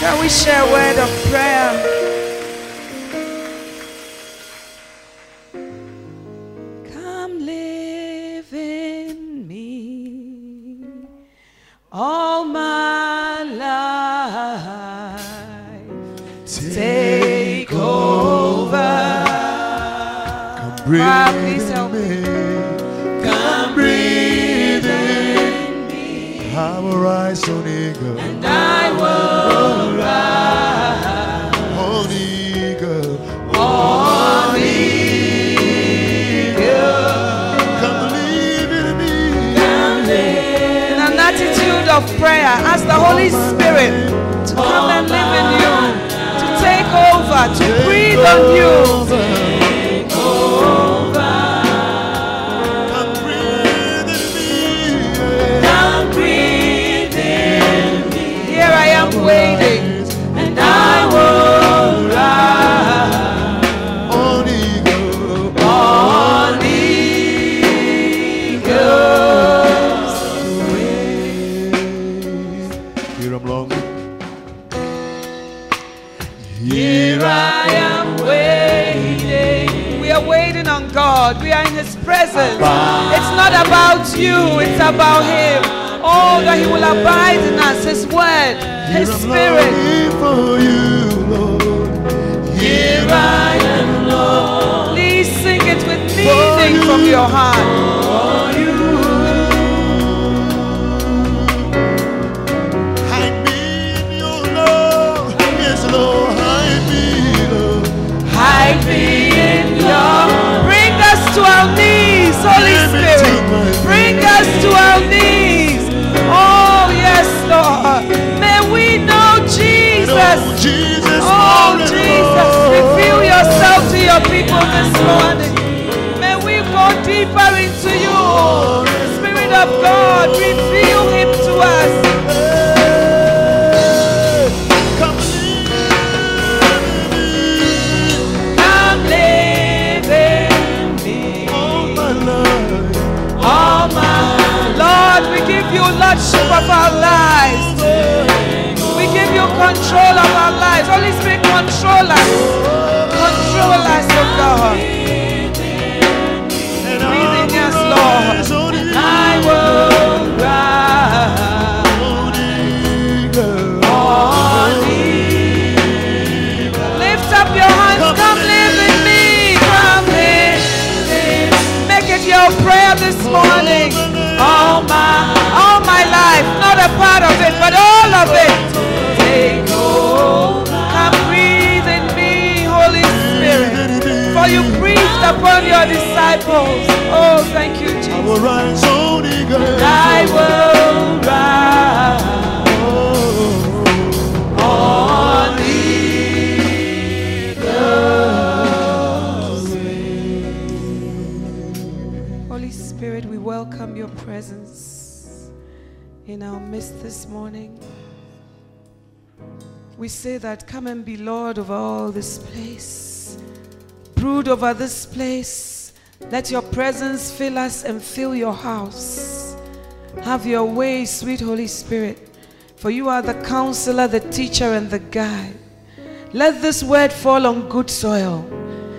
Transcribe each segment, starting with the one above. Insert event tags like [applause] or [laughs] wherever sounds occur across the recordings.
Shall we share a word of prayer? Come live in me all my life. Take over. Come breathe Ah, please help in me. me. Come breathe in me. I will rise on eagle. And I will of prayer, ask the Holy Spirit to come and live in you, to take over, to breathe on you. Presence. It's not about you, it's about Him. Oh, that He will abide in us, His Word, His Spirit. longing for you, Lord. Here I am, Lord. Please sing it with meaning from your heart. Holy Spirit. Bring us to our knees. Oh, yes, Lord. May we know Jesus. Oh, Jesus. Reveal yourself to your people this morning. May we go deeper into you. Spirit of God, reveal Him to us. You lordship of our lives. We give you control of our lives. Holy Spirit, control us. Control us, oh God. Us, Lord. I will rise. Lift up your hands. Come live in me. Come live Make it your prayer this morning. A part of it, but all of it. Take. Come breathe in me, Holy Spirit. For you breathed upon your disciples. Oh, thank you, I Jesus. will rise on eagle. I will rise in our midst this morning. We say that come and be Lord of all this place. Brood over this place. Let your presence fill us and fill your house. Have your way, sweet Holy Spirit, for you are the counselor, the teacher, and the guide. Let this word fall on good soil,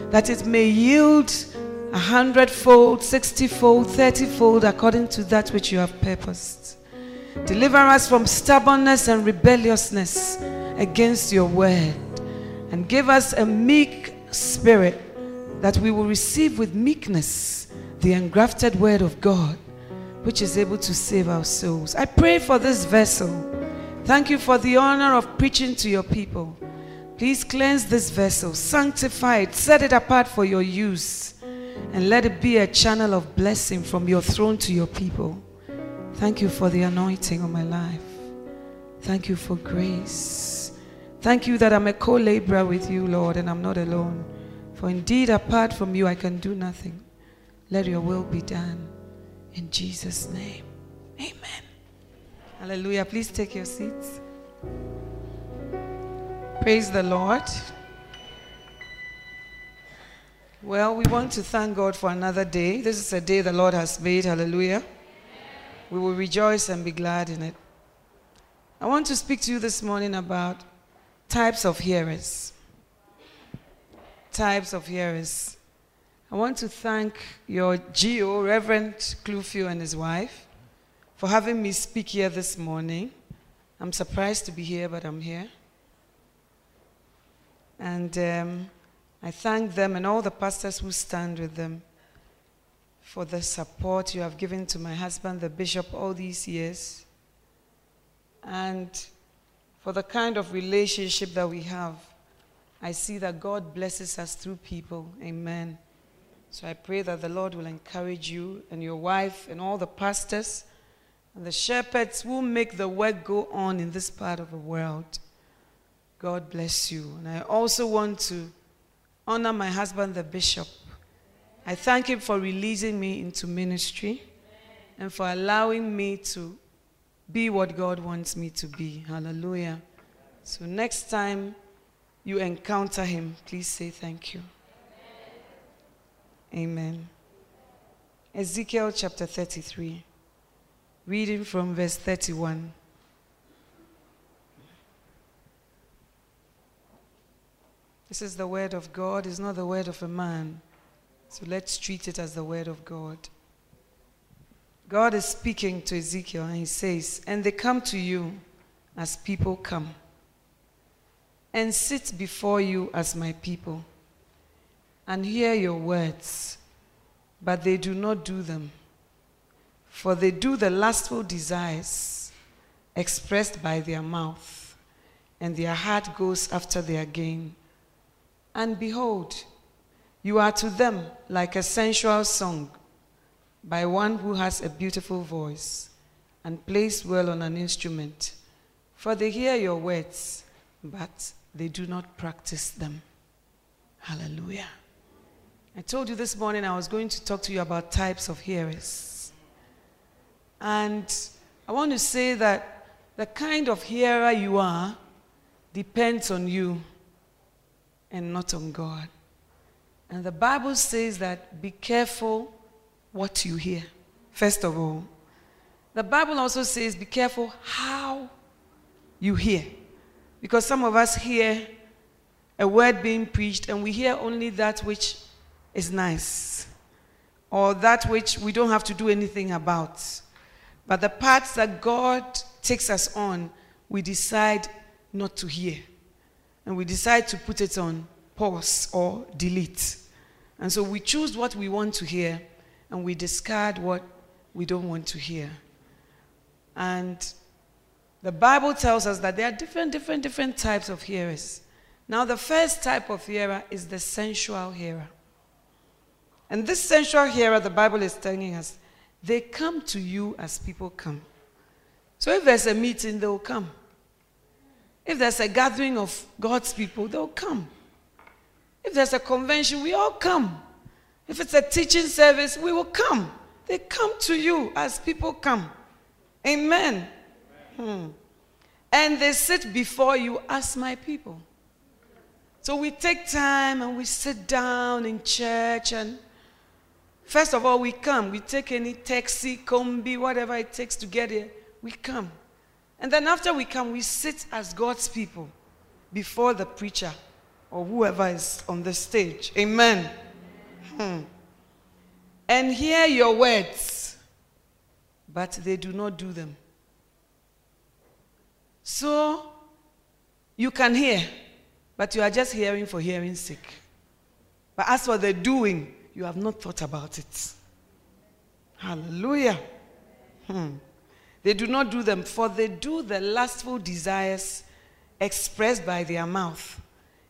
that it may yield a hundredfold, sixtyfold, thirtyfold, according to that which you have purposed. Deliver us from stubbornness and rebelliousness against your word. And give us a meek spirit that we will receive with meekness the engrafted word of God, which is able to save our souls. I pray for this vessel. Thank you for the honor of preaching to your people. Please cleanse this vessel, sanctify it, set it apart for your use, and let it be a channel of blessing from your throne to your people. Thank you for the anointing on my life. Thank you for grace. Thank you that I'm a co laborer with you, Lord, and I'm not alone. For indeed, apart from you, I can do nothing. Let your will be done. In Jesus' name. Amen. Hallelujah. Please take your seats. Praise the Lord. Well, we want to thank God for another day. This is a day the Lord has made. Hallelujah. We will rejoice and be glad in it. I want to speak to you this morning about types of hearers. Types of hearers. I want to thank your GO, Reverend Clufio, and his wife, for having me speak here this morning. I'm surprised to be here, but I'm here. And um, I thank them and all the pastors who stand with them for the support you have given to my husband, the bishop, all these years, and for the kind of relationship that we have. I see that God blesses us through people. Amen. So I pray that the Lord will encourage you and your wife and all the pastors and the shepherds who make the work go on in this part of the world. God bless you. And I also want to honor my husband, the bishop. I thank him for releasing me into ministry and for allowing me to be what God wants me to be. Hallelujah. So next time you encounter him, please say thank you. Amen. Ezekiel chapter 33, reading from verse 31. This is the word of God, it's not the word of a man. So let's treat it as the word of God. God is speaking to Ezekiel and he says, And they come to you as people come, and sit before you as my people, and hear your words, but they do not do them. For they do the lustful desires expressed by their mouth, and their heart goes after their gain. And behold, you are to them like a sensual song by one who has a beautiful voice and plays well on an instrument. For they hear your words, but they do not practice them. Hallelujah. I told you this morning I was going to talk to you about types of hearers. And I want to say that the kind of hearer you are depends on you and not on God. And the Bible says that be careful what you hear, first of all. The Bible also says be careful how you hear. Because some of us hear a word being preached and we hear only that which is nice or that which we don't have to do anything about. But the parts that God takes us on, we decide not to hear. And we decide to put it on pause or delete. And so we choose what we want to hear and we discard what we don't want to hear. And the Bible tells us that there are different, different, different types of hearers. Now, the first type of hearer is the sensual hearer. And this sensual hearer, the Bible is telling us, they come to you as people come. So if there's a meeting, they'll come. If there's a gathering of God's people, they'll come. If there's a convention, we all come. If it's a teaching service, we will come. They come to you as people come. Amen. Hmm. And they sit before you as my people. So we take time and we sit down in church and first of all we come. We take any taxi, combi, whatever it takes to get here. We come. And then after we come, we sit as God's people before the preacher or whoever is on the stage. Amen. Hmm. and hear your words, but they do not do them. So you can hear, but you are just hearing for hearing's sake. But as for the doing, you have not thought about it. Hallelujah. Hmm. They do not do them, for they do the lustful desires expressed by their mouth,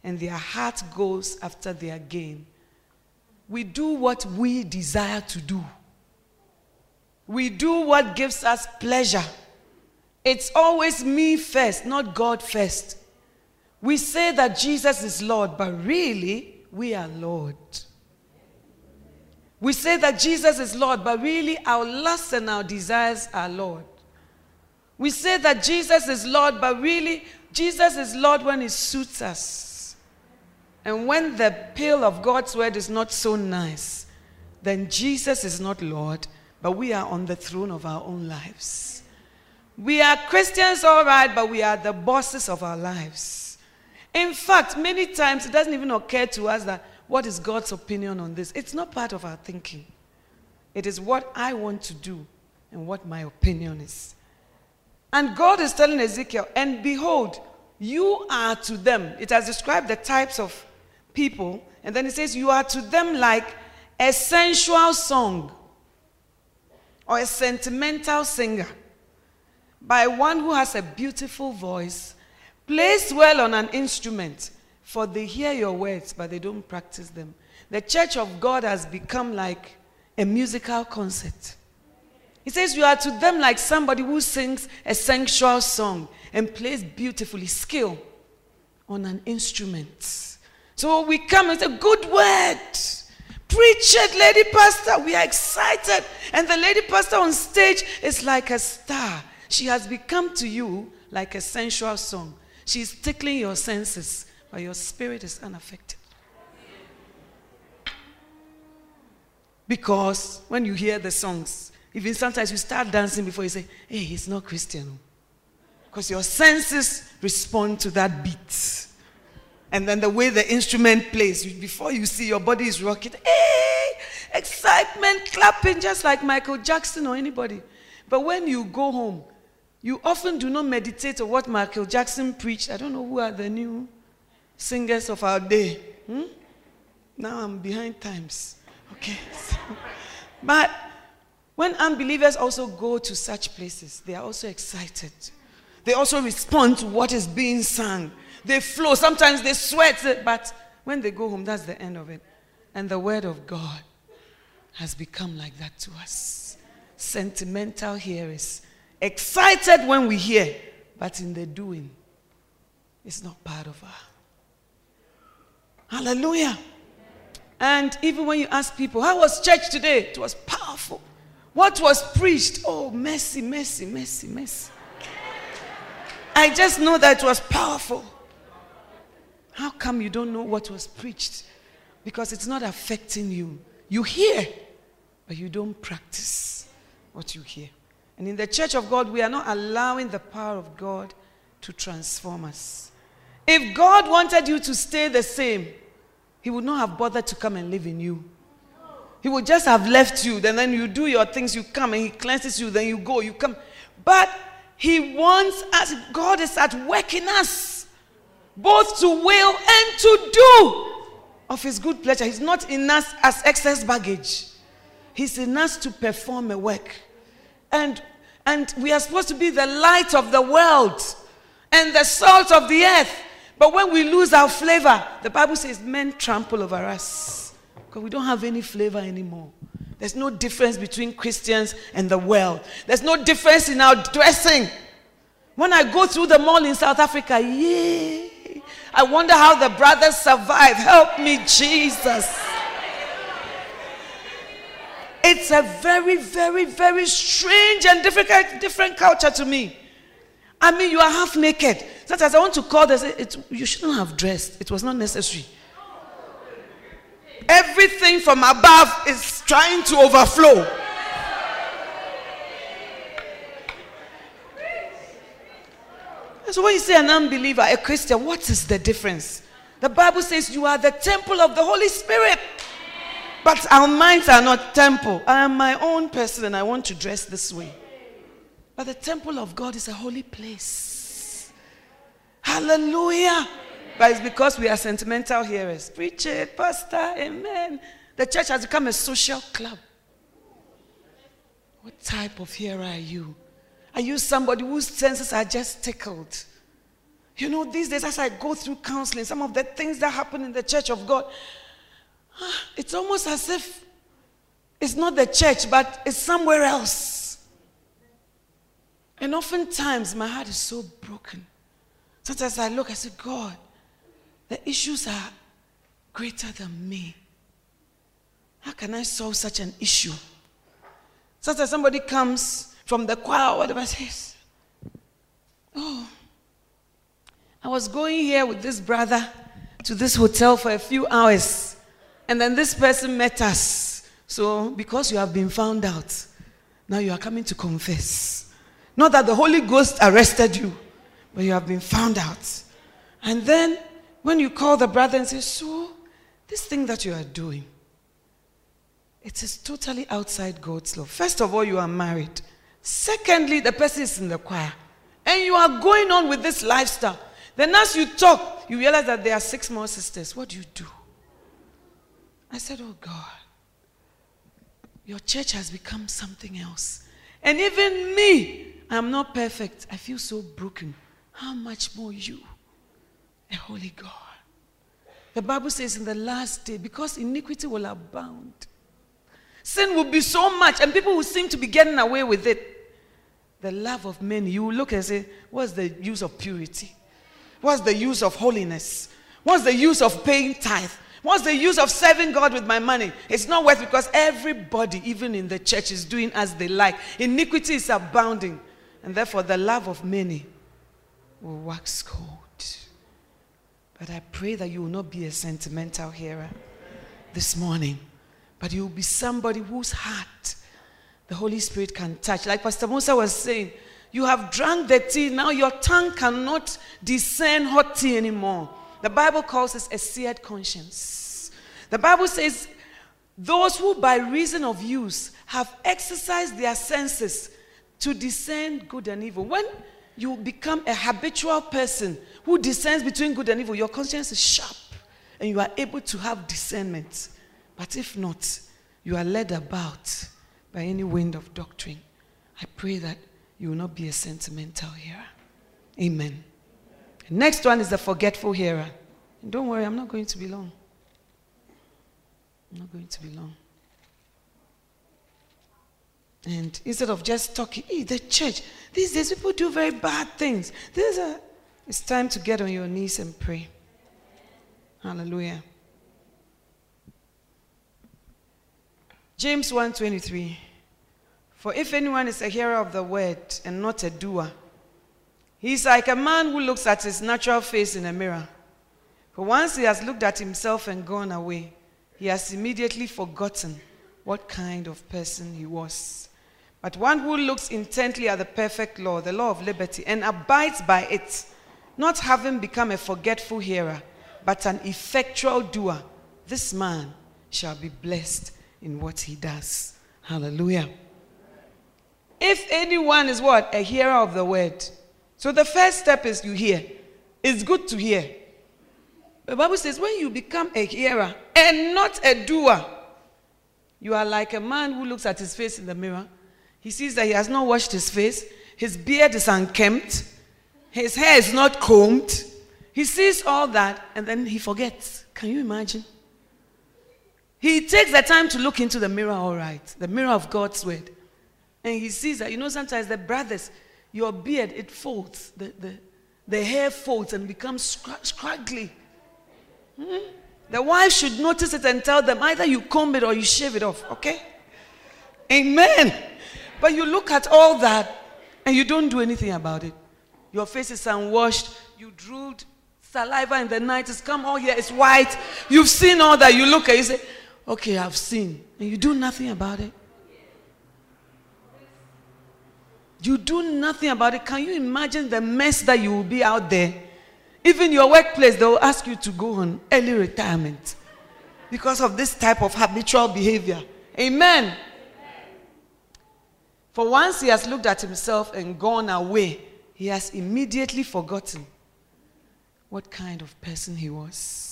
and their heart goes after their gain. We do what we desire to do, we do what gives us pleasure. It's always me first, not God first. We say that Jesus is Lord, but really, we are Lord. We say that Jesus is Lord, but really, our lusts and our desires are Lord. We say that Jesus is Lord, but really, Jesus is Lord when it suits us. And when the pill of God's word is not so nice, then Jesus is not Lord, but we are on the throne of our own lives. We are Christians, all right, but we are the bosses of our lives. In fact, many times it doesn't even occur to us that what is God's opinion on this? It's not part of our thinking. It is what I want to do and what my opinion is. And God is telling Ezekiel, and behold, you are to them. It has described the types of people. And then it says, you are to them like a sensual song or a sentimental singer by one who has a beautiful voice, plays well on an instrument, for they hear your words, but they don't practice them. The church of God has become like a musical concert. He says, You are to them like somebody who sings a sensual song and plays beautifully, skill on an instrument. So we come and say, Good word. Preach it, lady pastor. We are excited. And the lady pastor on stage is like a star. She has become to you like a sensual song. She's tickling your senses, but your spirit is unaffected. Because when you hear the songs, even sometimes you start dancing before you say, hey, he's not Christian. Because your senses respond to that beat. And then the way the instrument plays, before you see your body is rocking, hey, excitement, clapping, just like Michael Jackson or anybody. But when you go home, you often do not meditate on what Michael Jackson preached. I don't know who are the new singers of our day. Hmm? Now I'm behind times. Okay. So, [laughs] but when unbelievers also go to such places, they are also excited. They also respond to what is being sung. They flow. Sometimes they sweat, eh, but when they go home, that's the end of it. And the word of God has become like that to us. Sentimental hearers. Excited when we hear, but in the doing, it's not part of our. Hallelujah. And even when you ask people, how was church today? It was powerful. What was preached? Oh, mercy, mercy, mercy, mercy. I just know that it was powerful. How come you don't know what was preached? Because it's not affecting you. You hear, but you don't practice what you hear. And in the church of God, we are not allowing the power of God to transform us. If God wanted you to stay the same, He would not have bothered to come and live in you. He would just have left you. Then, then you do your things, you come and He cleanses you, then you go, you come. But He wants us, God is at work in us, both to will and to do of His good pleasure. He's not in us as excess baggage, He's in us to perform a work. And, and we are supposed to be the light of the world and the salt of the earth. But when we lose our flavor, the Bible says men trample over us. Because we don't have any flavor anymore. There's no difference between Christians and the world. There's no difference in our dressing. When I go through the mall in South Africa, yay! I wonder how the brothers survive. Help me, Jesus. It's a very, very, very strange and different, different culture to me. I mean, you are half naked. Sometimes I want to call this, it, you shouldn't have dressed. It was not necessary. Everything from above is trying to overflow. So when you say an unbeliever, a Christian, what is the difference? The Bible says you are the temple of the Holy Spirit. But our minds are not temple. I am my own person and I want to dress this way. But the temple of God is a holy place. Hallelujah. But it's because we are sentimental hearers. Preach it, Pastor, amen. The church has become a social club. What type of hearer are you? Are you somebody whose senses are just tickled? You know, these days as I go through counseling, some of the things that happen in the church of God, ah, it's almost as if it's not the church, but it's somewhere else. And oftentimes my heart is so broken. Sometimes I look, I say, God, the issues are greater than me. How can I solve such an issue? Sometimes somebody comes from the choir whatever says, Oh, I was going here with this brother to this hotel for a few hours, and then this person met us. So, because you have been found out, now you are coming to confess. Not that the Holy Ghost arrested you, but you have been found out. And then, when you call the brother and say, So, this thing that you are doing, it is totally outside God's law. First of all, you are married. Secondly, the person is in the choir. And you are going on with this lifestyle. Then, as you talk, you realize that there are six more sisters. What do you do? I said, Oh God, your church has become something else. And even me, I'm not perfect. I feel so broken. How much more you, a holy God? The Bible says in the last day, because iniquity will abound, Sin will be so much, and people will seem to be getting away with it. The love of many, you look and say, What's the use of purity? What's the use of holiness? What's the use of paying tithe? What's the use of serving God with my money? It's not worth because everybody, even in the church, is doing as they like. Iniquity is abounding, and therefore the love of many will wax cold. But I pray that you will not be a sentimental hearer this morning but you'll be somebody whose heart the Holy Spirit can touch. Like Pastor Musa was saying, you have drunk the tea, now your tongue cannot discern hot tea anymore. The Bible calls this a seared conscience. The Bible says, those who by reason of use have exercised their senses to discern good and evil. When you become a habitual person who discerns between good and evil, your conscience is sharp and you are able to have discernment. But if not, you are led about by any wind of doctrine. I pray that you will not be a sentimental hearer. Amen. Next one is the forgetful hearer. And don't worry, I'm not going to be long. I'm not going to be long. And instead of just talking, hey, the church, these days people do very bad things. There's a, it's time to get on your knees and pray. Hallelujah. James 1:23 For if anyone is a hearer of the word and not a doer he is like a man who looks at his natural face in a mirror. For once he has looked at himself and gone away. He has immediately forgotten what kind of person he was. But one who looks intently at the perfect law the law of liberty and abides by it not having become a forgetful hearer but an effectual doer this man shall be blessed in what he does. Hallelujah. If anyone is what? A hearer of the word. So the first step is you hear. It's good to hear. The Bible says when you become a hearer and not a doer, you are like a man who looks at his face in the mirror. He sees that he has not washed his face, his beard is unkempt, his hair is not combed. He sees all that and then he forgets. Can you imagine? He takes the time to look into the mirror, all right, the mirror of God's word. And he sees that, you know, sometimes the brothers, your beard, it folds, the, the, the hair folds and becomes scraggly. Hmm? The wife should notice it and tell them either you comb it or you shave it off, okay? Amen. But you look at all that and you don't do anything about it. Your face is unwashed, you drooled saliva in the night, it's come all here, it's white. You've seen all that. You look at it, you say, Okay, I've seen. And you do nothing about it. You do nothing about it. Can you imagine the mess that you will be out there? Even your workplace, they will ask you to go on early retirement. because of this type of habitual behavior. Amen. For once he has looked at himself and gone away, he has immediately forgotten what kind of person he was.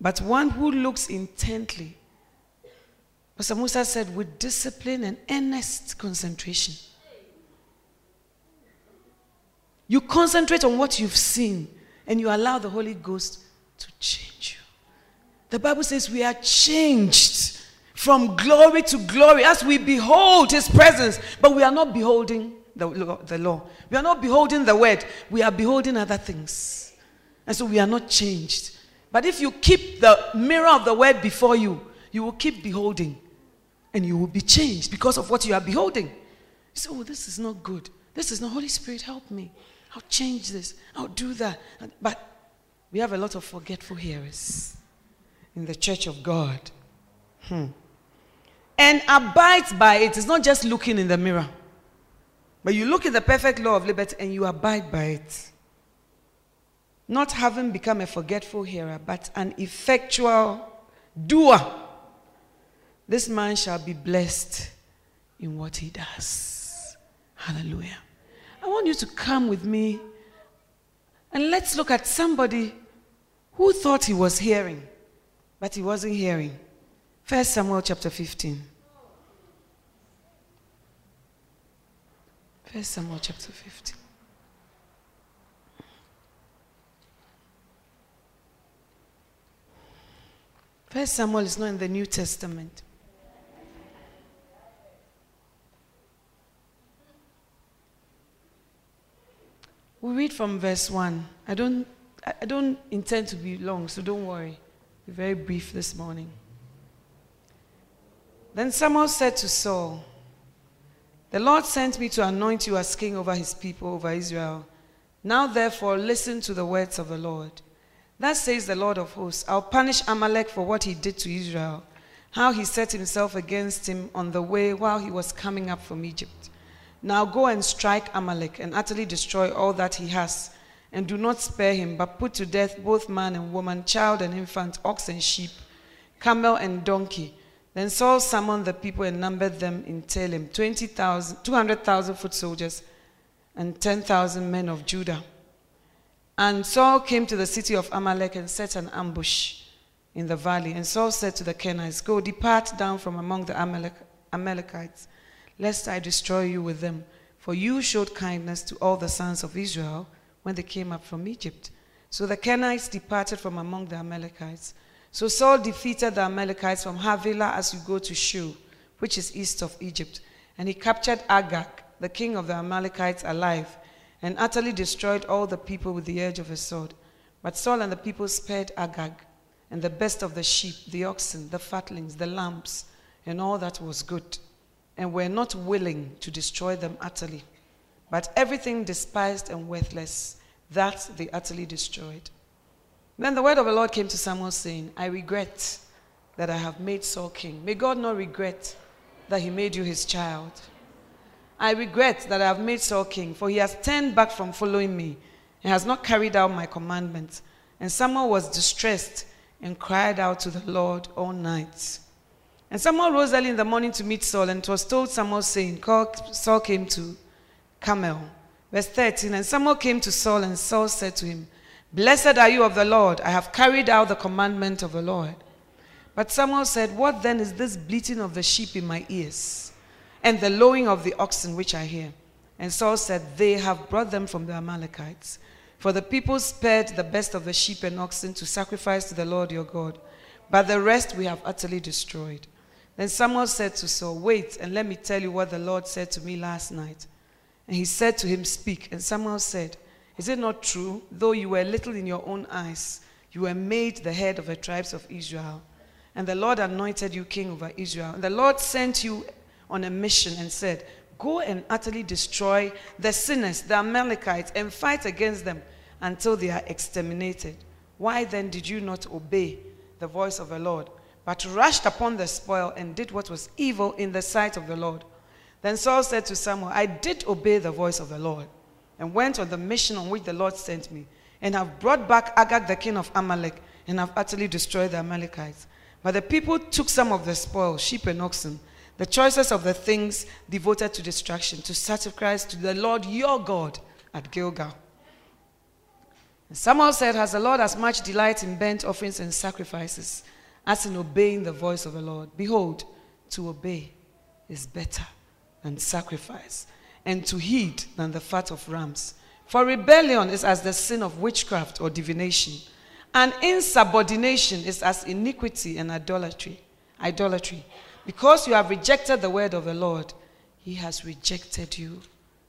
But one who looks intently, Pastor Musa said, with discipline and earnest concentration. You concentrate on what you've seen and you allow the Holy Ghost to change you. The Bible says we are changed from glory to glory as we behold his presence, but we are not beholding the law, the law. We are not beholding the word, we are beholding other things. And so we are not changed. But if you keep the mirror of the word before you, you will keep beholding and you will be changed because of what you are beholding. You say, Oh, this is not good. This is not Holy Spirit, help me. I'll change this. I'll do that. But we have a lot of forgetful hearers in the church of God. Hmm. And abides by it. It's not just looking in the mirror, but you look at the perfect law of liberty and you abide by it. Not having become a forgetful hearer, but an effectual doer. This man shall be blessed in what he does. Hallelujah. I want you to come with me and let's look at somebody who thought he was hearing, but he wasn't hearing. First Samuel chapter 15. First Samuel chapter 15. First Samuel is not in the New Testament. We read from verse 1. I don't, I don't intend to be long, so don't worry. Be very brief this morning. Then Samuel said to Saul, The Lord sent me to anoint you as king over his people, over Israel. Now, therefore, listen to the words of the Lord. Thus says the Lord of hosts I'll punish Amalek for what he did to Israel, how he set himself against him on the way while he was coming up from Egypt. Now go and strike Amalek and utterly destroy all that he has, and do not spare him, but put to death both man and woman, child and infant, ox and sheep, camel and donkey. Then Saul summoned the people and numbered them in Telem 20,000, 200,000 foot soldiers and 10,000 men of Judah. And Saul came to the city of Amalek and set an ambush in the valley. And Saul said to the Kenites, Go, depart down from among the Amalek, Amalekites lest I destroy you with them. For you showed kindness to all the sons of Israel when they came up from Egypt. So the Kenites departed from among the Amalekites. So Saul defeated the Amalekites from Havilah as you go to Shur, which is east of Egypt. And he captured Agag, the king of the Amalekites, alive, and utterly destroyed all the people with the edge of his sword. But Saul and the people spared Agag, and the best of the sheep, the oxen, the fatlings, the lambs, and all that was good and were not willing to destroy them utterly. But everything despised and worthless, that they utterly destroyed. Then the word of the Lord came to Samuel, saying, I regret that I have made Saul king. May God not regret that he made you his child. I regret that I have made Saul king, for he has turned back from following me and has not carried out my commandments. And Samuel was distressed and cried out to the Lord all night. And Samuel rose early in the morning to meet Saul, and it was told Samuel, saying, Saul came to Carmel. Verse 13 And Samuel came to Saul, and Saul said to him, Blessed are you of the Lord. I have carried out the commandment of the Lord. But Samuel said, What then is this bleating of the sheep in my ears, and the lowing of the oxen which I hear? And Saul said, They have brought them from the Amalekites. For the people spared the best of the sheep and oxen to sacrifice to the Lord your God, but the rest we have utterly destroyed. Then Samuel said to Saul, Wait, and let me tell you what the Lord said to me last night. And he said to him, Speak. And Samuel said, Is it not true, though you were little in your own eyes, you were made the head of the tribes of Israel? And the Lord anointed you king over Israel. And the Lord sent you on a mission and said, Go and utterly destroy the sinners, the Amalekites, and fight against them until they are exterminated. Why then did you not obey the voice of the Lord? but rushed upon the spoil and did what was evil in the sight of the Lord. Then Saul said to Samuel, I did obey the voice of the Lord and went on the mission on which the Lord sent me, and have brought back Agag the king of Amalek, and have utterly destroyed the Amalekites. But the people took some of the spoil, sheep and oxen, the choicest of the things devoted to destruction, to sacrifice to the Lord your God at Gilgal. And Samuel said, Has the Lord as much delight in burnt offerings and sacrifices as in obeying the voice of the Lord? Behold, to obey is better than sacrifice, and to heed than the fat of rams. For rebellion is as the sin of witchcraft or divination, and insubordination is as iniquity and idolatry. Idolatry. Because you have rejected the word of the Lord, he has rejected you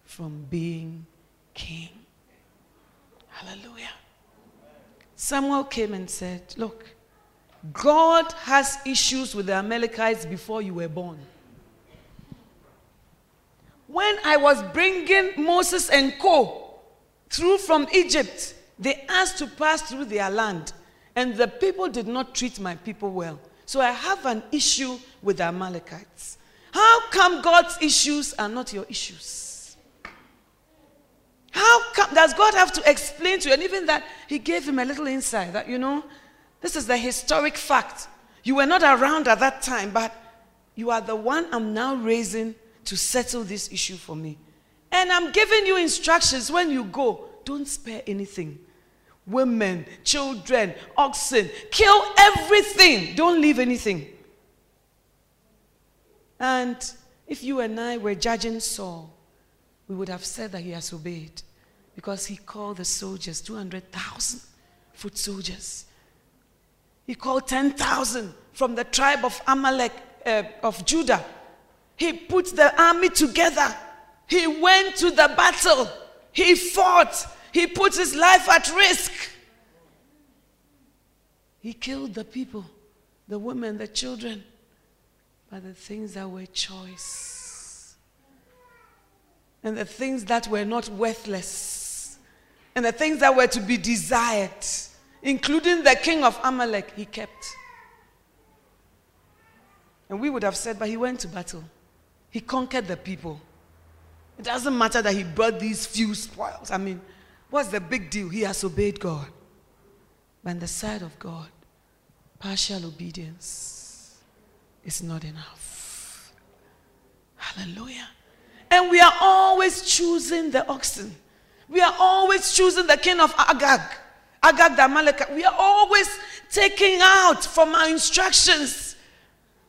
from being king. Hallelujah. Samuel came and said, Look, God has issues with the Amalekites before you were born. When I was bringing Moses and Co through from Egypt, they asked to pass through their land, and the people did not treat my people well. So I have an issue with the Amalekites. How come God's issues are not your issues? How come does God have to explain to you? And even that, He gave him a little insight that, you know, this is the historic fact. You were not around at that time, but you are the one I'm now raising to settle this issue for me. And I'm giving you instructions when you go, don't spare anything. Women, children, oxen, kill everything. Don't leave anything. And if you and I were judging Saul, we would have said that he has obeyed because he called the soldiers 200,000 foot soldiers. He called 10,000 from the tribe of Amalek uh, of Judah. He put the army together. He went to the battle. He fought. He put his life at risk. He killed the people, the women, the children, but the things that were choice and the things that were not worthless and the things that were to be desired, including the king of Amalek, he kept. And we would have said, but he went to battle. He conquered the people. It doesn't matter that he brought these few spoils. I mean, what's the big deal? He has obeyed God. But on the side of God, partial obedience is not enough. Hallelujah. And we are always choosing the oxen. We are always choosing the king of Agag. Agag the Amalekite. We are always taking out from our instructions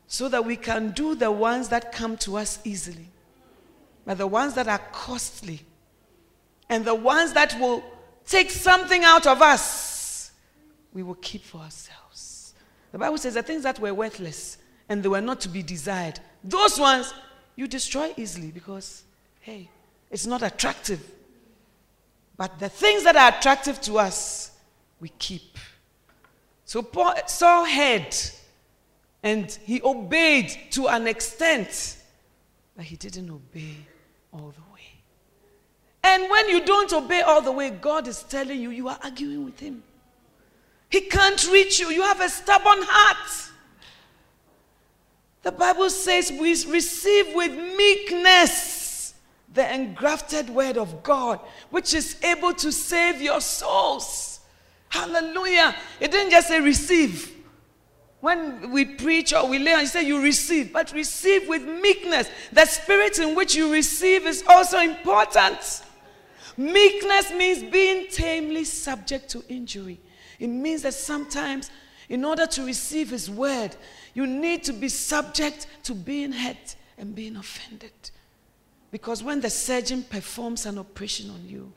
so that we can do the ones that come to us easily. But the ones that are costly and the ones that will take something out of us, we will keep for ourselves. The Bible says the things that were worthless and they were not to be desired, those ones you destroy easily because, hey, it's not attractive. But the things that are attractive to us, we keep. So Paul, Saul heard and he obeyed to an extent, but he didn't obey all the way. And when you don't obey all the way, God is telling you, you are arguing with him. He can't reach you. You have a stubborn heart. The Bible says we receive with meekness the engrafted word of God, which is able to save your souls. Hallelujah. It didn't just say receive. When we preach or we lay on, you say you receive, but receive with meekness. The spirit in which you receive is also important. Meekness means being tamely subject to injury. It means that sometimes, in order to receive His word, you need to be subject to being hurt and being offended. Because when the surgeon performs an operation on you,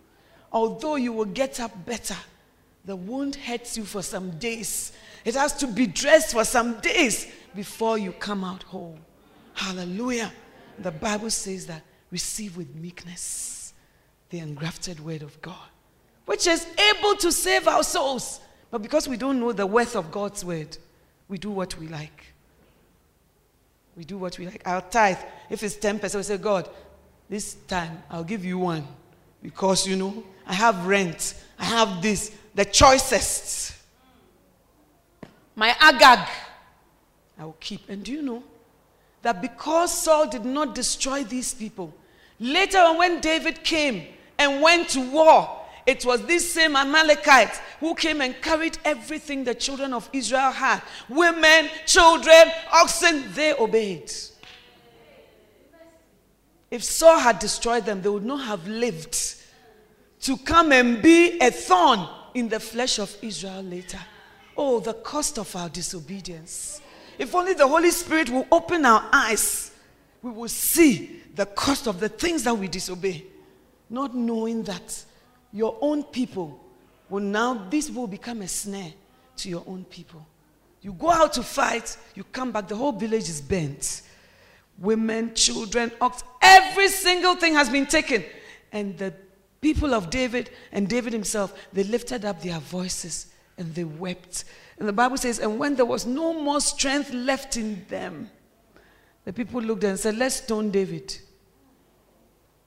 although you will get up better, the wound hurts you for some days it has to be dressed for some days before you come out whole. Hallelujah. The Bible says that receive with meekness the engrafted word of God, which is able to save our souls. But because we don't know the worth of God's word, we do what we like. We do what we like. Our tithe, if it's 10%, we say, God, this time I'll give you one. Because, you know, I have rent, I have this, the choicest my Agag, I will keep. And do you know that because Saul did not destroy these people, later on when David came and went to war, it was this same Amalekites who came and carried everything the children of Israel had women, children, oxen, they obeyed. If Saul had destroyed them, they would not have lived to come and be a thorn in the flesh of Israel later. Oh, the cost of our disobedience. If only the Holy Spirit will open our eyes, we will see the cost of the things that we disobey, not knowing that your own people will now, this will become a snare to your own people. You go out to fight, you come back, the whole village is bent. Women, children, ox, every single thing has been taken. And the people of David and David himself, they lifted up their voices and they wept. And the Bible says, and when there was no more strength left in them, the people looked and said, Let's stone David.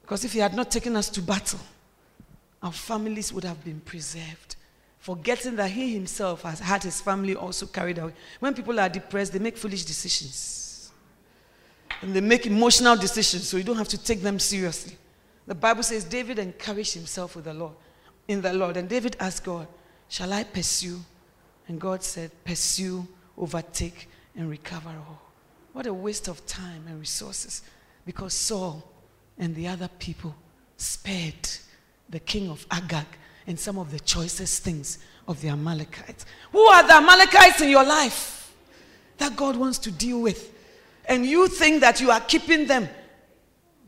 Because if he had not taken us to battle, our families would have been preserved. Forgetting that he himself has had his family also carried away. When people are depressed, they make foolish decisions. And they make emotional decisions, so you don't have to take them seriously. The Bible says David encouraged himself with the Lord, in the Lord. And David asked God, Shall I pursue? And God said, Pursue, overtake, and recover all. What a waste of time and resources. Because Saul and the other people spared the king of Agag and some of the choicest things of the Amalekites. Who are the Amalekites in your life that God wants to deal with? And you think that you are keeping them.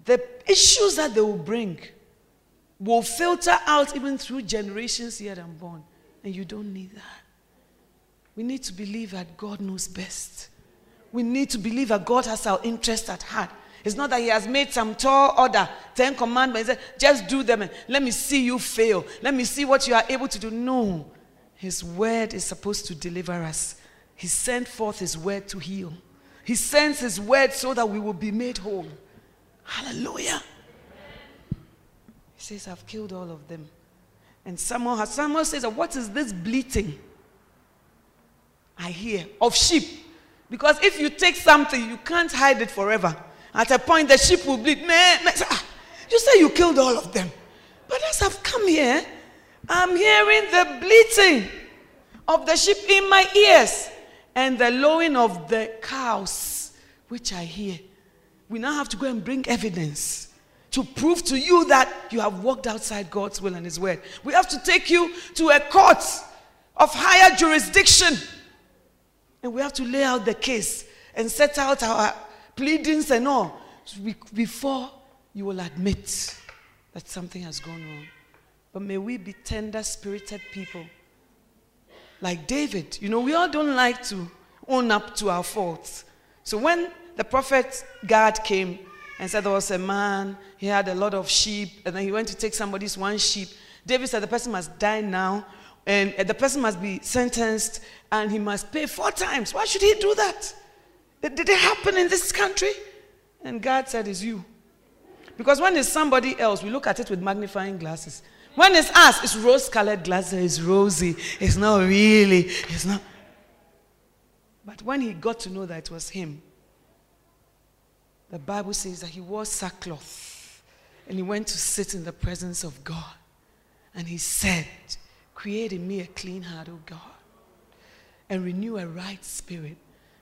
The issues that they will bring will filter out even through generations yet unborn. And you don't need that. We need to believe that God knows best. We need to believe that God has our interest at heart. It's not that He has made some tall order, Ten Commandments, Said, just do them and let me see you fail. Let me see what you are able to do. No. His word is supposed to deliver us. He sent forth His word to heal. He sends His word so that we will be made whole. Hallelujah. He says, I've killed all of them. And Samuel, has, Samuel says, What is this bleating I hear of sheep? Because if you take something, you can't hide it forever. At a point, the sheep will bleed. Meh, meh. Ah, you say you killed all of them. But as I've come here, I'm hearing the bleating of the sheep in my ears and the lowing of the cows, which I hear. We now have to go and bring evidence to prove to you that you have walked outside God's will and His word. We have to take you to a court of higher jurisdiction. And we have to lay out the case and set out our pleadings and all before you will admit that something has gone wrong. But may we be tender spirited people. Like David. You know, we all don't like to own up to our faults. So when the prophet God came and said there was a man, he had a lot of sheep, and then he went to take somebody's one sheep. David said the person must die now, and the person must be sentenced, and he must pay four times. Why should he do that? Did it happen in this country? And God said, It's you. Because when it's somebody else, we look at it with magnifying glasses. When it's us, it's rose colored glasses, it's rosy. It's not really, it's not. But when he got to know that it was him, the Bible says that he wore sackcloth and he went to sit in the presence of God. And he said, Create in me a clean heart, O God, and renew a right spirit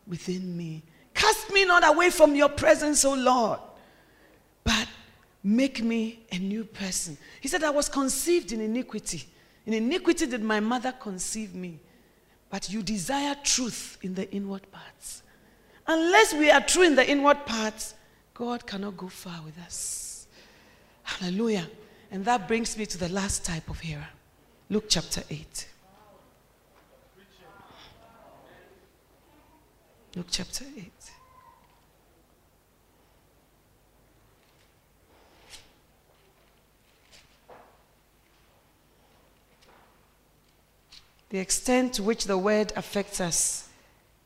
within me. Cast me not away from your presence, O Lord, but make me a new person. He said, I was conceived in iniquity. In iniquity did my mother conceive me. But you desire truth in the inward parts. Unless we are true in the inward parts, God cannot go far with us. Hallelujah. And that brings me to the last type of hearer. Luke chapter 8. Luke chapter 8. The extent to which the word affects us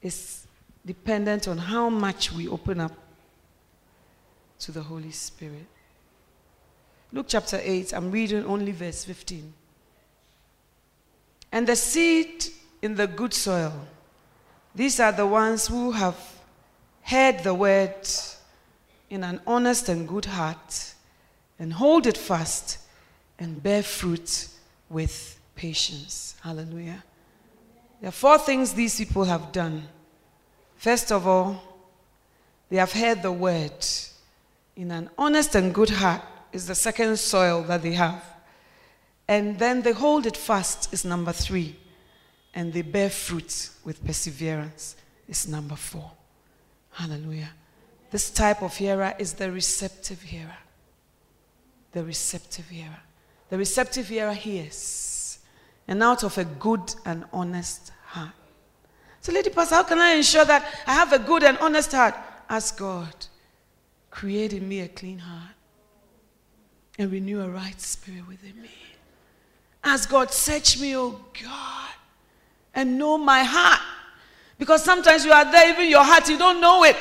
is dependent on how much we open up to the Holy Spirit. Luke chapter 8, I'm reading only verse 15. And the seed in the good soil these are the ones who have heard the word in an honest and good heart and hold it fast and bear fruit with patience. Hallelujah. There are four things these people have done. First of all, they have heard the word in an honest and good heart, is the second soil that they have. And then they hold it fast, is number three. And they bear fruit with perseverance, is number four. Hallelujah. This type of hearer is the receptive hearer. The receptive hearer. The receptive hearer hears, and out of a good and honest heart. So, Lady Pastor, how can I ensure that I have a good and honest heart? Ask God, create in me a clean heart and renew a right spirit within me. Ask God, search me, oh God, and know my heart. Because sometimes you are there, even your heart, you don't know it.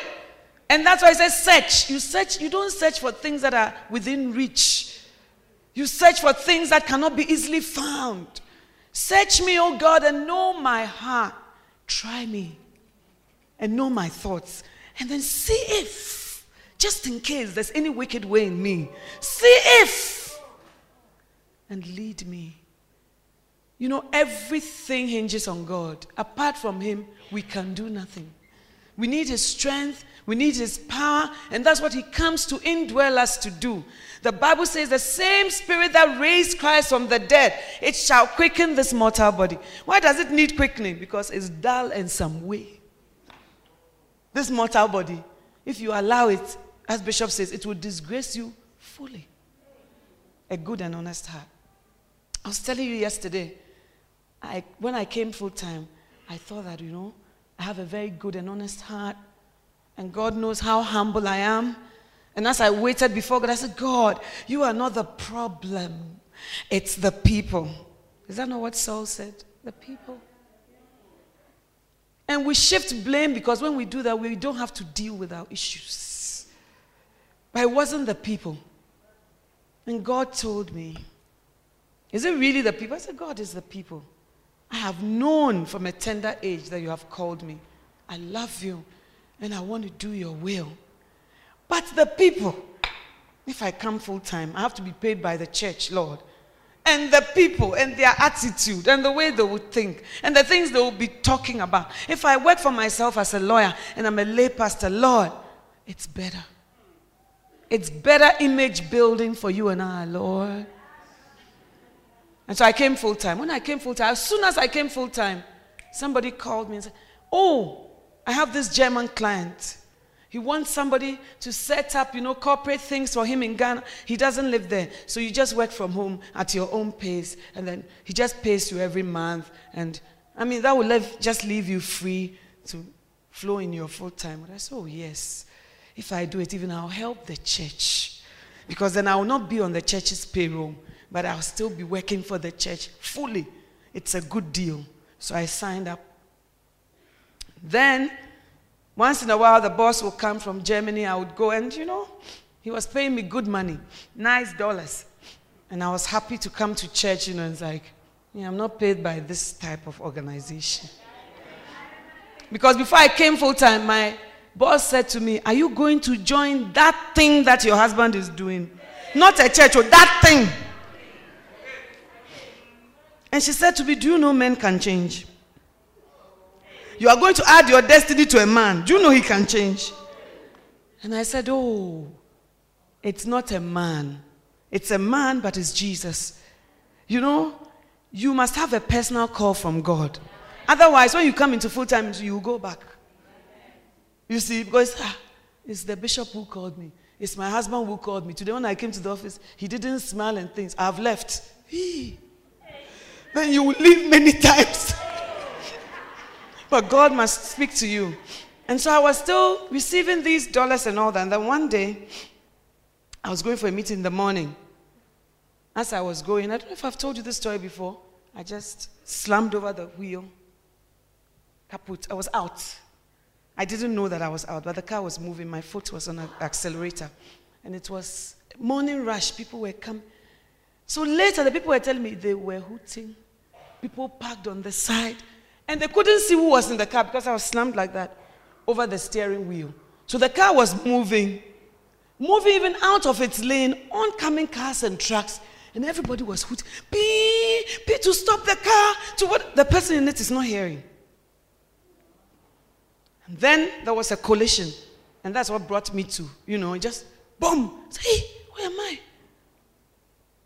And that's why I say search. You search, you don't search for things that are within reach. You search for things that cannot be easily found. Search me, O God, and know my heart. Try me and know my thoughts. And then see if, just in case there's any wicked way in me, see if, and lead me. You know, everything hinges on God. Apart from Him, we can do nothing. We need His strength, we need His power, and that's what He comes to indwell us to do. The Bible says the same Spirit that raised Christ from the dead, it shall quicken this mortal body. Why does it need quickening? Because it's dull in some way. This mortal body, if you allow it, as Bishop says, it will disgrace you fully. A good and honest heart. I was telling you yesterday, I, when I came full time, I thought that, you know, I have a very good and honest heart. And God knows how humble I am. And as I waited before God, I said, God, you are not the problem. It's the people. Is that not what Saul said? The people. And we shift blame because when we do that, we don't have to deal with our issues. But it wasn't the people. And God told me, Is it really the people? I said, God is the people. I have known from a tender age that you have called me. I love you and I want to do your will. But the people, if I come full time, I have to be paid by the church, Lord. And the people and their attitude and the way they would think and the things they will be talking about. If I work for myself as a lawyer and I'm a lay pastor, Lord, it's better. It's better image building for you and I, Lord. And so I came full time. When I came full time, as soon as I came full time, somebody called me and said, Oh, I have this German client. He wants somebody to set up, you know, corporate things for him in Ghana. He doesn't live there. So you just work from home at your own pace. And then he just pays you every month. And I mean, that will leave, just leave you free to flow in your full time. But I said, oh, yes. If I do it, even I'll help the church. Because then I will not be on the church's payroll, but I'll still be working for the church fully. It's a good deal. So I signed up. Then once in a while, the boss would come from Germany. I would go, and you know, he was paying me good money, nice dollars. And I was happy to come to church, you know, and it's like, yeah, I'm not paid by this type of organization. Because before I came full time, my boss said to me, Are you going to join that thing that your husband is doing? Not a church, or that thing. And she said to me, Do you know men can change? You are going to add your destiny to a man. Do you know he can change? And I said, Oh, it's not a man. It's a man, but it's Jesus. You know, you must have a personal call from God. Otherwise, when you come into full time, you go back. You see, because ah, it's the bishop who called me. It's my husband who called me. Today, when I came to the office, he didn't smile and things. I've left. Then you will leave many times. But God must speak to you. And so I was still receiving these dollars and all that. And then one day, I was going for a meeting in the morning. As I was going, I don't know if I've told you this story before. I just slammed over the wheel. Kaput. I was out. I didn't know that I was out, but the car was moving. My foot was on an accelerator. And it was morning rush. People were coming. So later, the people were telling me they were hooting. People parked on the side. And they couldn't see who was in the car because I was slammed like that over the steering wheel. So the car was moving, moving even out of its lane, oncoming cars and trucks. And everybody was hooting, beep, need to stop the car to what the person in it is not hearing. And then there was a collision. And that's what brought me to, you know, just boom. Say, hey, where am I?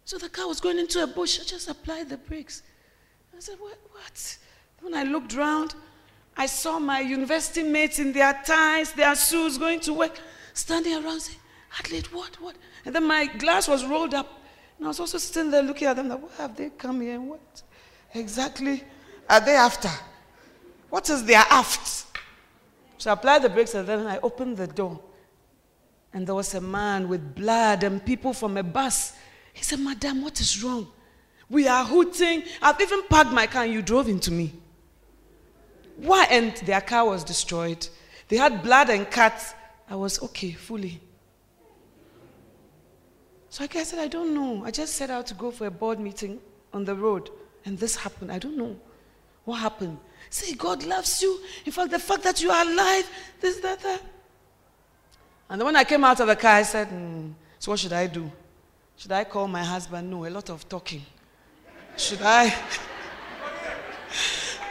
So the car was going into a bush. I just applied the brakes. I said, what? what? When I looked round, I saw my university mates in their ties, their shoes, going to work, standing around saying, Adelaide, what, what? And then my glass was rolled up. And I was also sitting there looking at them like, what have they come here? What exactly are they after? What is their aft? So I applied the brakes and then I opened the door. And there was a man with blood and people from a bus. He said, Madam, what is wrong? We are hooting. I've even parked my car and you drove into me. Why? And their car was destroyed. They had blood and cuts. I was okay, fully. So I said, I don't know. I just set out to go for a board meeting on the road, and this happened. I don't know what happened. Say, God loves you. In fact, the fact that you are alive, this, that, that. And then when I came out of the car, I said, mm, So what should I do? Should I call my husband? No, a lot of talking. Should I?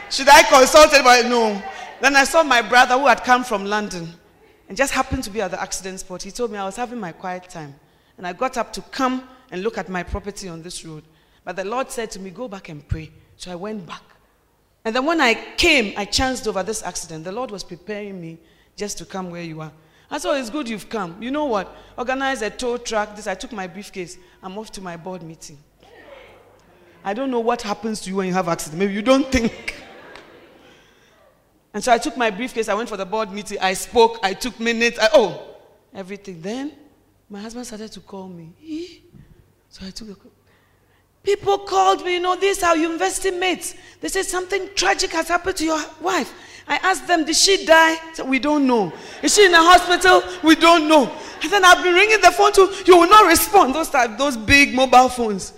should I consult anybody? No. Then I saw my brother who had come from London and just happened to be at the accident spot. He told me I was having my quiet time. And I got up to come and look at my property on this road. But the Lord said to me, Go back and pray. So I went back. And then when I came, I chanced over this accident. The Lord was preparing me just to come where you are. I said, oh, It's good you've come. You know what? Organize a tow truck. This, I took my briefcase. I'm off to my board meeting. I don't know what happens to you when you have accident. Maybe you don't think. And so I took my briefcase. I went for the board meeting. I spoke. I took minutes. I, oh, everything. Then my husband started to call me. So I took the call. People called me, you know, these are university mates. They said something tragic has happened to your wife. I asked them, did she die? Said, we don't know. Is she in a hospital? We don't know. And then I've been ringing the phone to, you will not respond. Those type, those big mobile phones.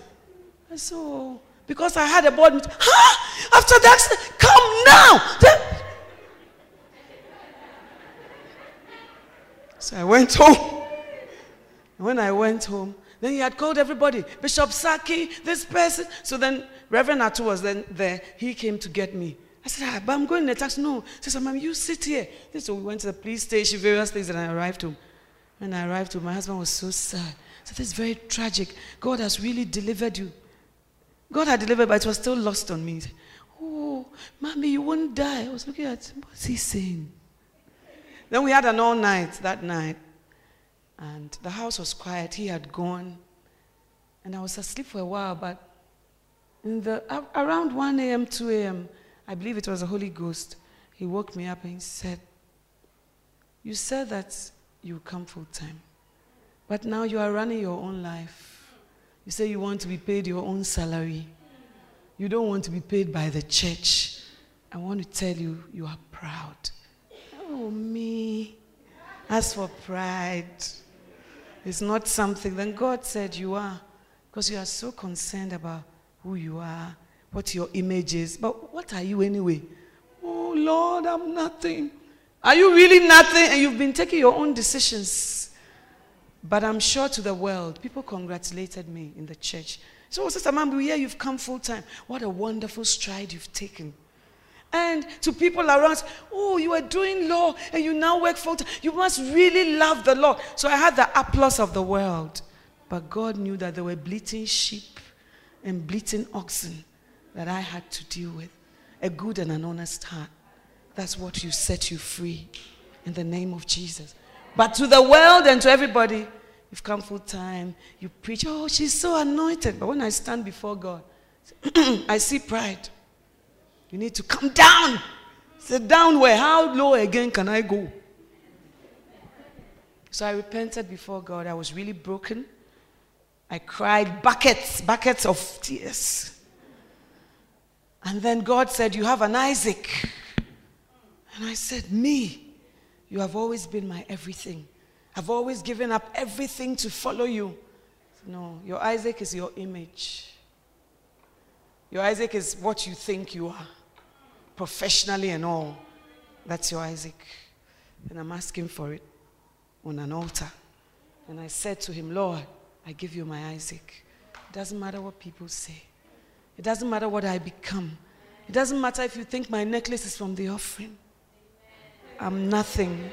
And so, oh, because I had a board meeting, huh? After the accident, come now. So I went home. When I went home, then he had called everybody, Bishop Saki, this person. So then Reverend Atu was then there. He came to get me. I said, ah, but I'm going in the taxi. No. He said, Mom, you sit here. So we went to the police station, various things, and I arrived home. When I arrived home, my husband was so sad. Said, this is very tragic. God has really delivered you. God had delivered, but it was still lost on me. He said, oh, mommy, you won't die. I was looking at him. What's he saying? Then we had an all night that night. And the house was quiet. He had gone. And I was asleep for a while, but in the, around 1 a.m., 2 a.m., I believe it was the Holy Ghost, he woke me up and he said, You said that you would come full time, but now you are running your own life. You say you want to be paid your own salary. You don't want to be paid by the church. I want to tell you, you are proud. Oh, me. As for pride, it's not something. Then God said, You are. Because you are so concerned about who you are, what your image is. But what are you anyway? Oh, Lord, I'm nothing. Are you really nothing? And you've been taking your own decisions. But I'm sure to the world, people congratulated me in the church. So, oh, Sister Mambu, here you've come full time. What a wonderful stride you've taken. And to people around, oh, you are doing law and you now work full time. You must really love the Lord. So I had the applause of the world. But God knew that there were bleating sheep and bleating oxen that I had to deal with. A good and an honest heart. That's what you set you free in the name of Jesus. But to the world and to everybody, you've come full time, you preach, oh, she's so anointed. But when I stand before God, [clears throat] I see pride. You need to come down. Sit down where? How low again can I go? So I repented before God. I was really broken. I cried buckets, buckets of tears. And then God said, You have an Isaac. And I said, Me. You have always been my everything. I've always given up everything to follow you. No, your Isaac is your image. Your Isaac is what you think you are professionally and all. That's your Isaac. And I'm asking for it on an altar. And I said to him, Lord, I give you my Isaac. It doesn't matter what people say. It doesn't matter what I become. It doesn't matter if you think my necklace is from the offering. I'm nothing.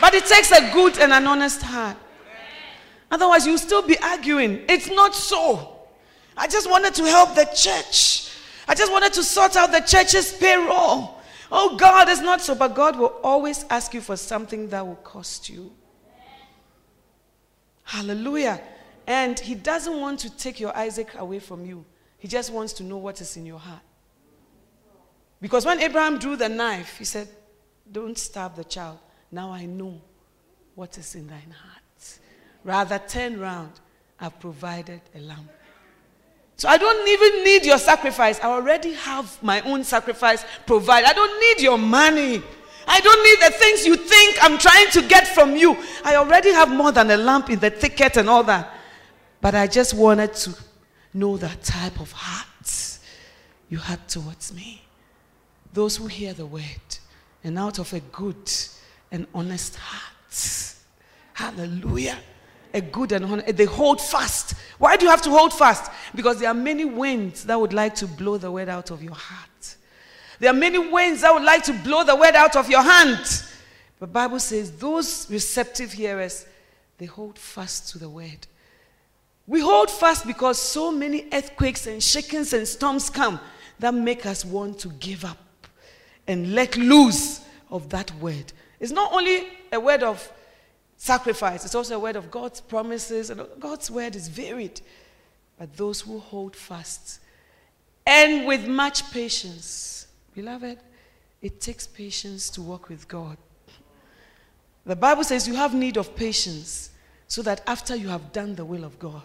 But it takes a good and an honest heart. Otherwise, you'll still be arguing. It's not so. I just wanted to help the church. I just wanted to sort out the church's payroll. Oh, God, it's not so. But God will always ask you for something that will cost you. Hallelujah. And He doesn't want to take your Isaac away from you, He just wants to know what is in your heart. Because when Abraham drew the knife, he said, Don't stab the child. Now I know what is in thine heart. Rather, turn round. I've provided a lamb. So I don't even need your sacrifice. I already have my own sacrifice provided. I don't need your money. I don't need the things you think I'm trying to get from you. I already have more than a lamp in the ticket and all that. But I just wanted to know the type of heart you had towards me. Those who hear the word and out of a good and honest heart. Hallelujah. A good and honest. They hold fast. Why do you have to hold fast? Because there are many winds that would like to blow the word out of your heart. There are many winds that would like to blow the word out of your hand. The Bible says those receptive hearers, they hold fast to the word. We hold fast because so many earthquakes and shakings and storms come that make us want to give up and let loose of that word. It's not only a word of sacrifice, it's also a word of God's promises, and God's word is varied. But those who hold fast and with much patience, beloved, it takes patience to walk with God. The Bible says you have need of patience so that after you have done the will of God,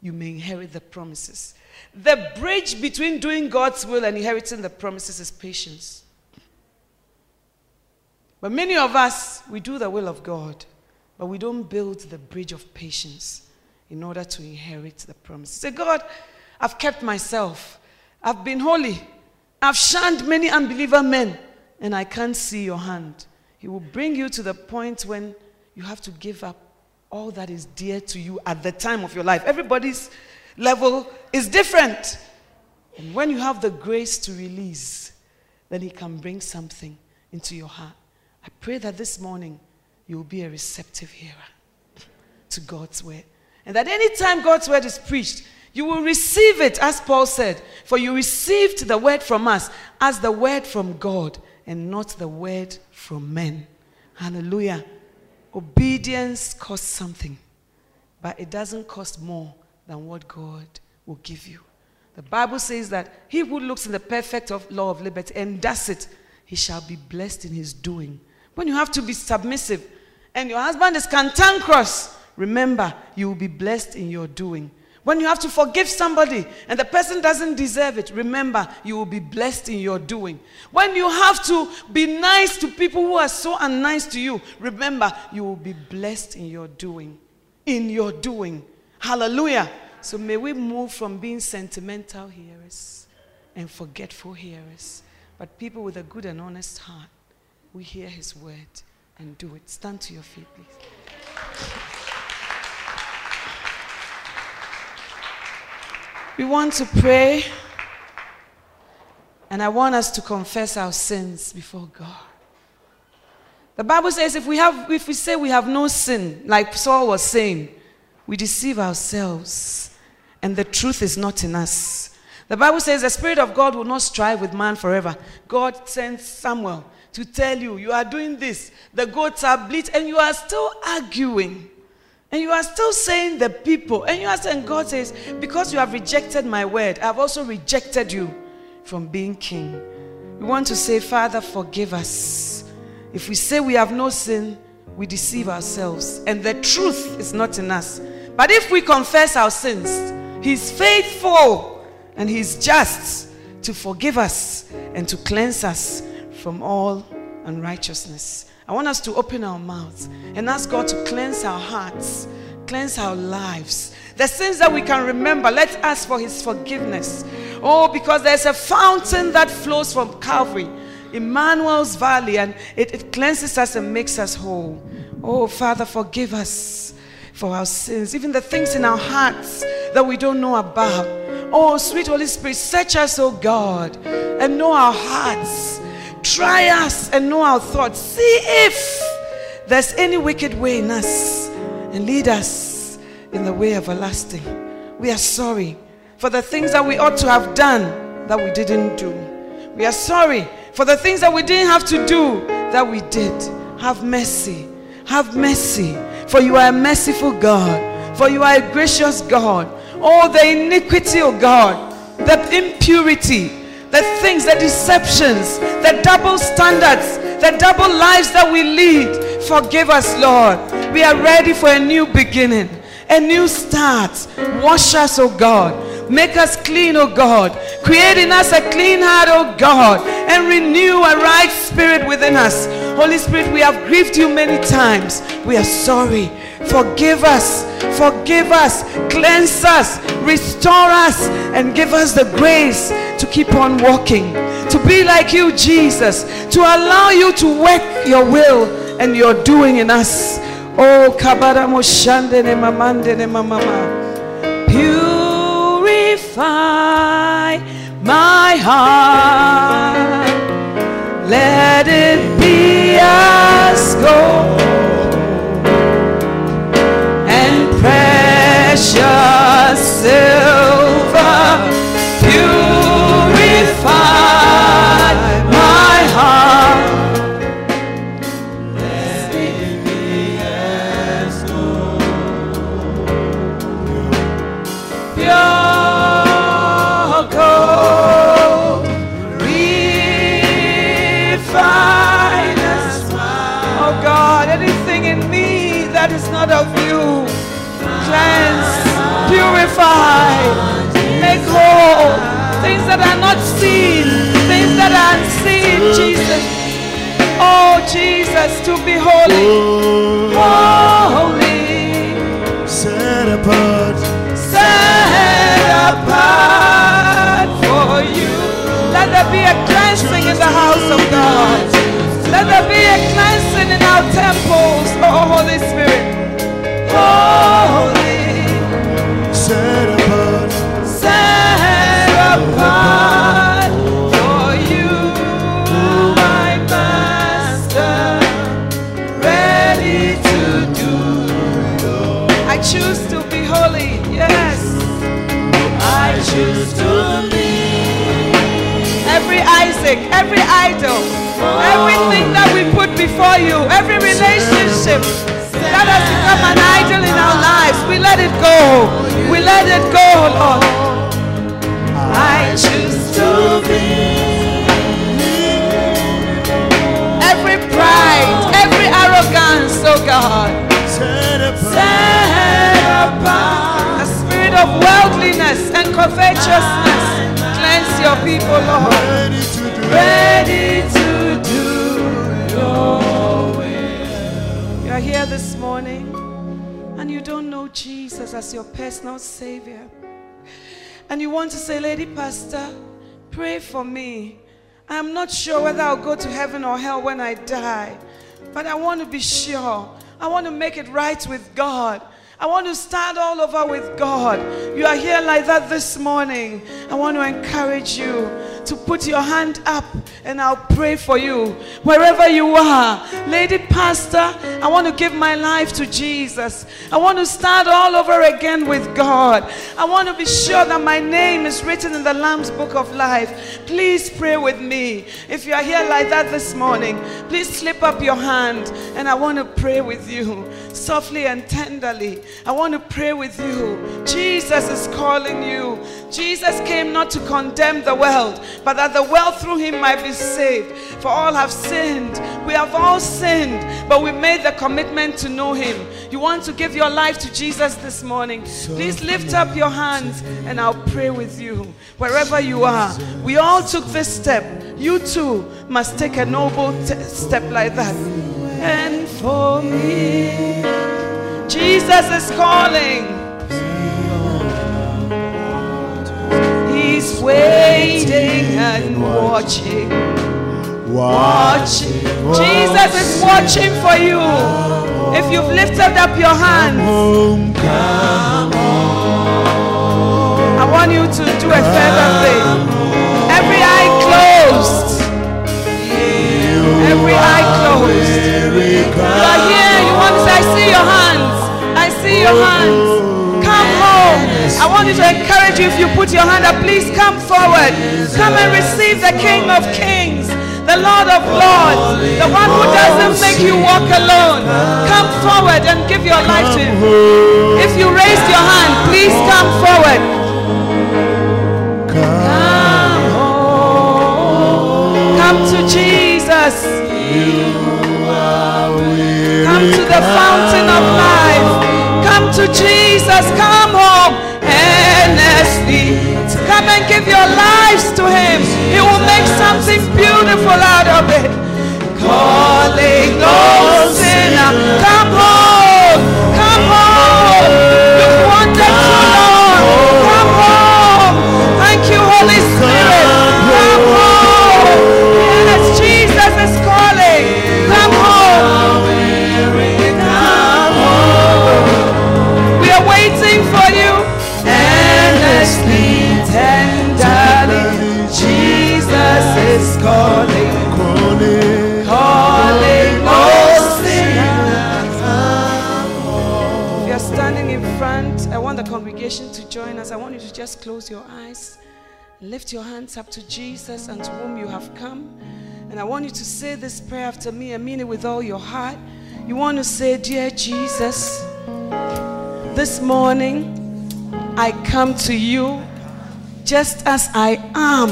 you may inherit the promises. The bridge between doing God's will and inheriting the promises is patience. But many of us, we do the will of God, but we don't build the bridge of patience in order to inherit the promise. Say, God, I've kept myself. I've been holy. I've shunned many unbeliever men, and I can't see your hand. He will bring you to the point when you have to give up all that is dear to you at the time of your life. Everybody's level is different. And when you have the grace to release, then He can bring something into your heart. I pray that this morning you will be a receptive hearer to God's word. And that anytime God's word is preached, you will receive it, as Paul said, for you received the word from us as the word from God and not the word from men. Hallelujah. Obedience costs something, but it doesn't cost more than what God will give you. The Bible says that he who looks in the perfect of law of liberty and does it, he shall be blessed in his doing. When you have to be submissive and your husband is cantankerous, remember you will be blessed in your doing. When you have to forgive somebody and the person doesn't deserve it, remember you will be blessed in your doing. When you have to be nice to people who are so unnice to you, remember you will be blessed in your doing. In your doing. Hallelujah. So may we move from being sentimental hearers and forgetful hearers, but people with a good and honest heart we hear his word and do it. Stand to your feet, please. We want to pray, and I want us to confess our sins before God. The Bible says if we, have, if we say we have no sin, like Saul was saying, we deceive ourselves, and the truth is not in us. The Bible says the Spirit of God will not strive with man forever. God sends Samuel to tell you, you are doing this, the goats are bleat, and you are still arguing. And you are still saying the people, and you are saying, God says, because you have rejected my word, I've also rejected you from being king. We want to say, Father, forgive us. If we say we have no sin, we deceive ourselves, and the truth is not in us. But if we confess our sins, He's faithful and He's just to forgive us and to cleanse us from all unrighteousness. I want us to open our mouths and ask God to cleanse our hearts, cleanse our lives. The sins that we can remember, let's ask for His forgiveness. Oh, because there's a fountain that flows from Calvary, Emmanuel's Valley, and it, it cleanses us and makes us whole. Oh, Father, forgive us. for our sins, even the things in our hearts that we don't know about. Oh, sweet Holy Spirit, search us, oh God, and know our hearts. Try us and know our thoughts. See if there's any wicked way in us and lead us in the way everlasting. We are sorry for the things that we ought to have done that we didn't do. We are sorry for the things that we didn't have to do that we did. Have mercy. Have mercy. For you are a merciful God. For you are a gracious God. Oh, the iniquity, oh God, the impurity, the things, the deceptions, the double standards, the double lives that we lead. Forgive us, Lord. We are ready for a new beginning, a new start. Wash us, oh God. Make us clean, oh God. Create in us a clean heart, oh God, and renew a right spirit within us. Holy Spirit, we have grieved you many times. We are sorry. Forgive us. Forgive us. Cleanse us. Restore us. And give us the grace to keep on walking. To be like you, Jesus. To allow you to work your will and your doing in us. Oh, kabara moshandene mamandene mamama. Purify my heart. Let it be as gold precious silver. Purify my heart. Let it be as Pure purify, make whole. Things that are not seen, things that are unseen, Jesus. Oh Jesus, to be holy, holy, Set apart. set apart for you. Let there be a cleansing in the house of God. Let there be a cleansing in our temples, oh Holy Spirit. Holy, Every Isaac, every idol, everything that we put before you, every relationship that has become an idol lives, we let it go. We let it go, Lord. I choose to be. Every pride, every arrogance, oh God. Set apart. The spirit of worldliness and covetousness. Cleanse your people, Lord. Ready to do. Your will. You are here this morning Jesus as your personal Savior. And you want to say, Lady Pastor, pray for me. I'm not sure whether I'll go to heaven or hell when I die, but I want to be sure. I want to make it right with God. I want to start all over with God. You are here like that this morning. I want to encourage you to put your hand up and I'll pray for you. Wherever you are, Lady Pastor, I want to give my life to Jesus. I want to start all over again with God. I want to be sure that my name is written in the Lamb's book of life. Please pray with me. If you are here like that this morning, please slip up your hand and I want to pray with you softly and tenderly. I want to pray with you. Jesus is calling you. Jesus came not to condemn the world, but that the world through him might be saved. For all have sinned. We have all sinned, but we made the commitment to know him. You want to give your life to Jesus this morning? Please lift up your hands and I'll pray with you. Wherever you are, we all took this step. You too must take a noble t- step like that. And for me, Jesus is calling. He's waiting and watching. Watching. Jesus is watching for you. If you've lifted up your hands, I want you to do a further thing. Every eye closed. Every eye closed. You are here. You want to say, I see your hands. I see your hands. Come home. I want you to encourage you if you put your hand up, please come forward. Come and receive the King of Kings, the Lord of Lords, the one who doesn't make you walk alone. Come forward and give your life to Him. If you raised your hand, please come forward. Jesus. Come to the fountain of life. Come to Jesus. Come home earnestly. Come and give your lives to Him. He will make something beautiful out of it. Calling no sinner. Come I want you to just close your eyes, lift your hands up to Jesus and to whom you have come. And I want you to say this prayer after me and mean it with all your heart. You want to say, Dear Jesus, this morning I come to you just as I am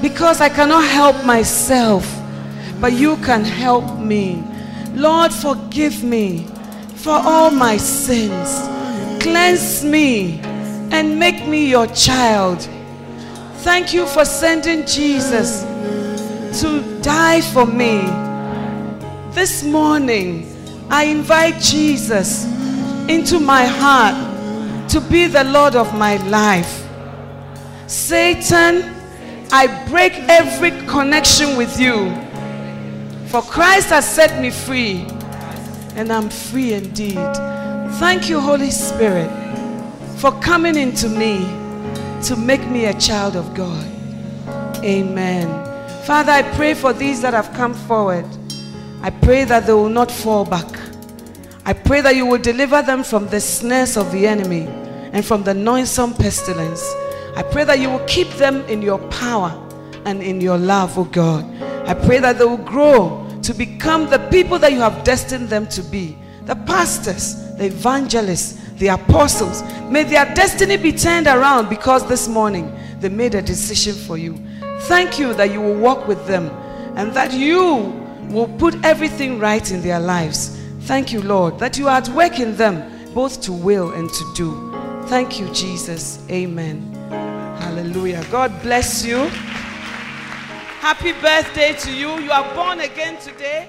because I cannot help myself, but you can help me. Lord, forgive me for all my sins. Cleanse me and make me your child. Thank you for sending Jesus to die for me. This morning, I invite Jesus into my heart to be the Lord of my life. Satan, I break every connection with you. For Christ has set me free, and I'm free indeed. Thank you, Holy Spirit, for coming into me to make me a child of God. Amen. Father, I pray for these that have come forward. I pray that they will not fall back. I pray that you will deliver them from the snares of the enemy and from the noisome pestilence. I pray that you will keep them in your power and in your love, oh God. I pray that they will grow to become the people that you have destined them to be the pastors, the evangelists, the apostles. May their destiny be turned around because this morning they made a decision for you. Thank you that you will walk with them and that you will put everything right in their lives. Thank you, Lord, that you are at work in them both to will and to do. Thank you, Jesus. Amen. Hallelujah. God bless you. Happy birthday to you. You are born again today.